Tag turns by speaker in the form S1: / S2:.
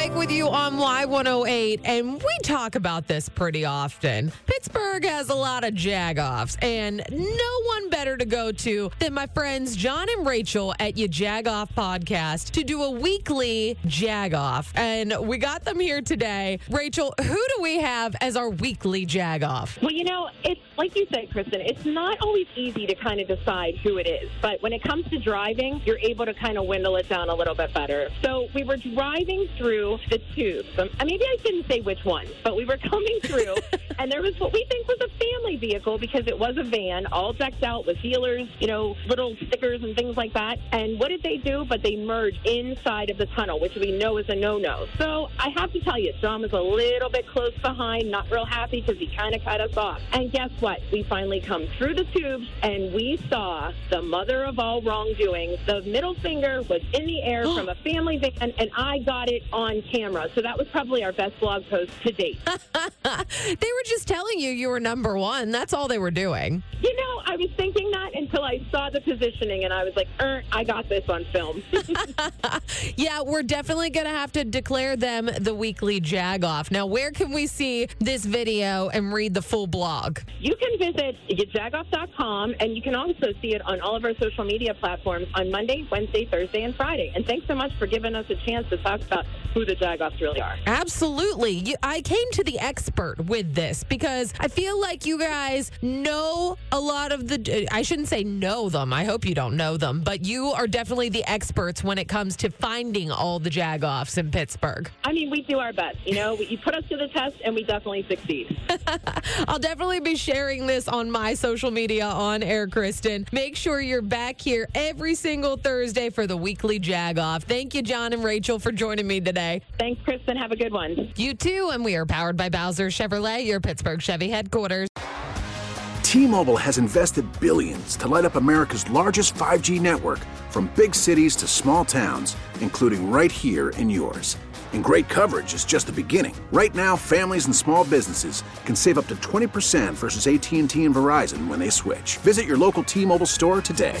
S1: With you on Y108, and we talk about this pretty often. Pittsburgh has a lot of jagoffs, and no one better to go to than my friends John and Rachel at your Jagoff podcast to do a weekly jagoff. And we got them here today. Rachel, who do we have as our weekly jagoff?
S2: Well, you know, it's like you said, Kristen, it's not always easy to kind of decide who it is. But when it comes to driving, you're able to kind of dwindle it down a little bit better. So we were driving through the tubes. Um, maybe I shouldn't say which one, but we were coming through, and there was what we think was a family vehicle because it was a van, all decked out with dealers, you know, little stickers and things like that. And what did they do? But they merged inside of the tunnel, which we know is a no-no. So I have to tell you, John was a little bit close behind, not real happy because he kind of cut us off. And guess what? We finally come through the tubes, and we saw the mother of all wrongdoing. The middle finger was in the air from a family van, and I got it on camera. So that was probably our best blog post to date.
S1: they were just telling you you were number one. That's all they were doing.
S2: You know, I was thinking that until I saw the positioning, and I was like, er, I got this on film.
S1: yeah, we're definitely going to have to declare them the weekly jag off. Now, where can we see this video and read the full blog?
S2: You can visit jagoff.com, and you can also see it on all of our social media platforms on Monday, Wednesday, Thursday, and Friday. And thanks so much for giving us a chance to talk about who the Jagoffs really are.
S1: Absolutely. You, I came to the expert with this because I feel like you guys know a lot of the. Uh, I shouldn't say know them. I hope you don't know them, but you are definitely the experts when it comes to finding all the Jagoffs in Pittsburgh.
S2: I mean, we do our best. You know, you put us to the test, and we definitely succeed.
S1: I'll definitely be sharing this on my social media on air, Kristen. Make sure you're back here every single Thursday for the weekly Jagoff. Thank you, John and Rachel, for joining me today.
S2: Thanks, Kristen. Have a good one.
S1: You too. And we are powered by Bowser Chevrolet, your Pittsburgh Chevy headquarters.
S3: T-Mobile has invested billions to light up America's largest 5G network from big cities to small towns, including right here in yours. And great coverage is just the beginning. Right now, families and small businesses can save up to 20% versus AT&T and Verizon when they switch. Visit your local T-Mobile store today.